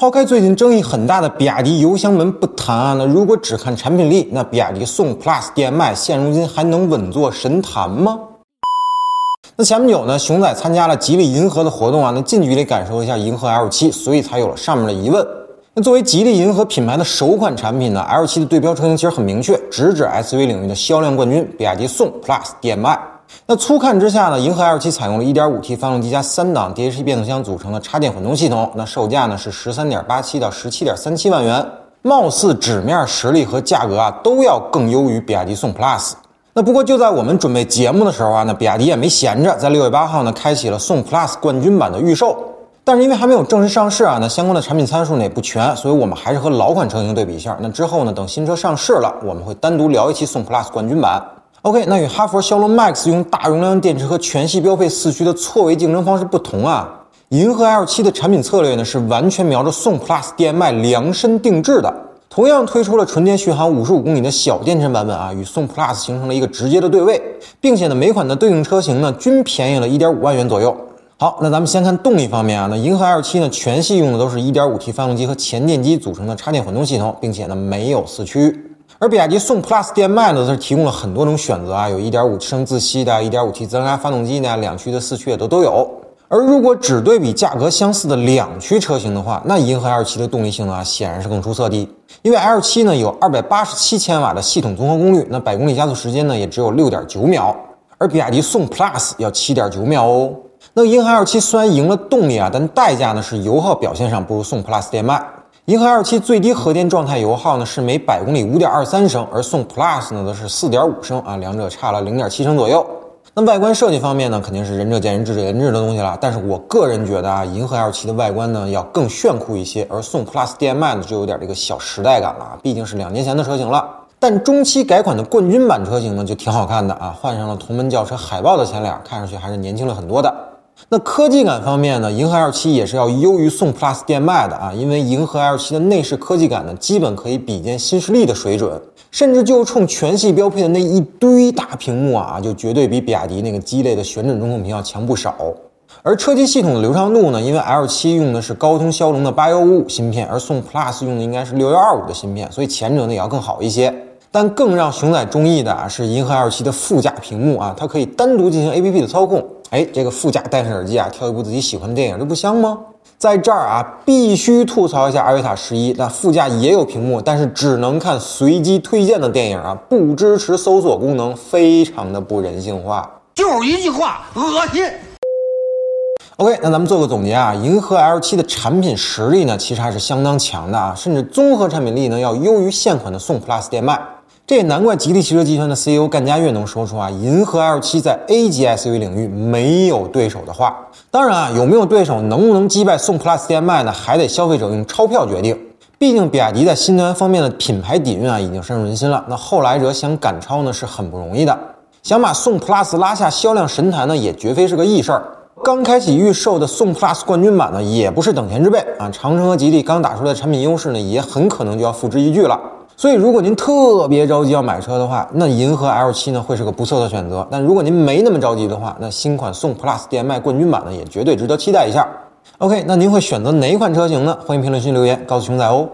抛开最近争议很大的比亚迪油箱门不谈啊，那如果只看产品力，那比亚迪宋 PLUS DM-i 现如今还能稳坐神坛吗？那前不久呢，熊仔参加了吉利银河的活动啊，那近距离感受一下银河 L7，所以才有了上面的疑问。那作为吉利银河品牌的首款产品呢，L7 的对标车型其实很明确，直指 SUV 领域的销量冠军比亚迪宋 PLUS DM-i。那初看之下呢，银河 L7 采用了 1.5T 发动机加三档 DHT 变速箱组成的插电混动系统，那售价呢是13.87到17.37万元，貌似纸面实力和价格啊都要更优于比亚迪宋 PLUS。那不过就在我们准备节目的时候啊，那比亚迪也没闲着，在六月八号呢开启了宋 PLUS 冠军版的预售，但是因为还没有正式上市啊，那相关的产品参数呢也不全，所以我们还是和老款车型对比一下。那之后呢，等新车上市了，我们会单独聊一期宋 PLUS 冠军版。OK，那与哈弗枭龙 MAX 用大容量电池和全系标配四驱的错位竞争方式不同啊，银河 L7 的产品策略呢是完全瞄着宋 PLUS DM-i 量身定制的，同样推出了纯电续航五十五公里的小电池版本啊，与宋 PLUS 形成了一个直接的对位，并且呢每款的对应车型呢均便宜了一点五万元左右。好，那咱们先看动力方面啊，那银河 L7 呢全系用的都是一点五 T 发动机和前电机组成的插电混动系统，并且呢没有四驱。而比亚迪宋 PLUS DM-i 呢，它是提供了很多种选择啊，有1.5升自吸的、1.5T 自然发动机的，两驱的、四驱的都都有。而如果只对比价格相似的两驱车型的话，那银河 L7 的动力性能啊，显然是更出色的。因为 L7 呢有287千瓦的系统综合功率，那百公里加速时间呢也只有6.9秒，而比亚迪宋 PLUS 要7.9秒哦。那银河 L7 虽然赢了动力啊，但代价呢是油耗表现上不如宋 PLUS DM-i。银河 L7 最低核电状态油耗呢是每百公里五点二三升，而宋 PLUS 呢则是四点五升啊，两者差了零点七升左右。那外观设计方面呢，肯定是仁者见仁，智者见智的东西了。但是我个人觉得啊，银河 L7 的外观呢要更炫酷一些，而宋 PLUS DM-i 呢就有点这个小时代感了，毕竟是两年前的车型了。但中期改款的冠军版车型呢就挺好看的啊，换上了同门轿车海豹的前脸，看上去还是年轻了很多的。那科技感方面呢，银河 L7 也是要优于宋 PLUS 电麦的啊，因为银河 L7 的内饰科技感呢，基本可以比肩新势力的水准，甚至就冲全系标配的那一堆大屏幕啊，就绝对比比亚迪那个鸡肋的旋转中控屏要强不少。而车机系统的流畅度呢，因为 L7 用的是高通骁龙的八幺五五芯片，而宋 PLUS 用的应该是六幺二五的芯片，所以前者呢也要更好一些。但更让熊仔中意的啊，是银河 L7 的副驾屏幕啊，它可以单独进行 APP 的操控。哎，这个副驾戴上耳机啊，挑一部自己喜欢的电影，这不香吗？在这儿啊，必须吐槽一下阿维塔十一，那副驾也有屏幕，但是只能看随机推荐的电影啊，不支持搜索功能，非常的不人性化。就是一句话，恶心。OK，那咱们做个总结啊，银河 L7 的产品实力呢，其实还是相当强的啊，甚至综合产品力呢要优于现款的宋 PLUS DM-i。这也难怪吉利汽车集团的 CEO 干家悦能说出啊，银河 L7 在 A 级 SUV 领域没有对手的话。当然啊，有没有对手，能不能击败宋 PLUS DM-i 呢，还得消费者用钞票决定。毕竟比亚迪在新能源方面的品牌底蕴啊，已经深入人心了。那后来者想赶超呢，是很不容易的。想把宋 PLUS 拉下销量神坛呢，也绝非是个易事儿。刚开启预售的宋 PLUS 冠军版呢，也不是等闲之辈啊。长城和吉利刚打出来的产品优势呢，也很可能就要付之一炬了。所以，如果您特别着急要买车的话，那银河 L 七呢会是个不错的选择。但如果您没那么着急的话，那新款宋 PLUS DM-i 冠军版呢也绝对值得期待一下。OK，那您会选择哪款车型呢？欢迎评论区留言告诉熊仔哦。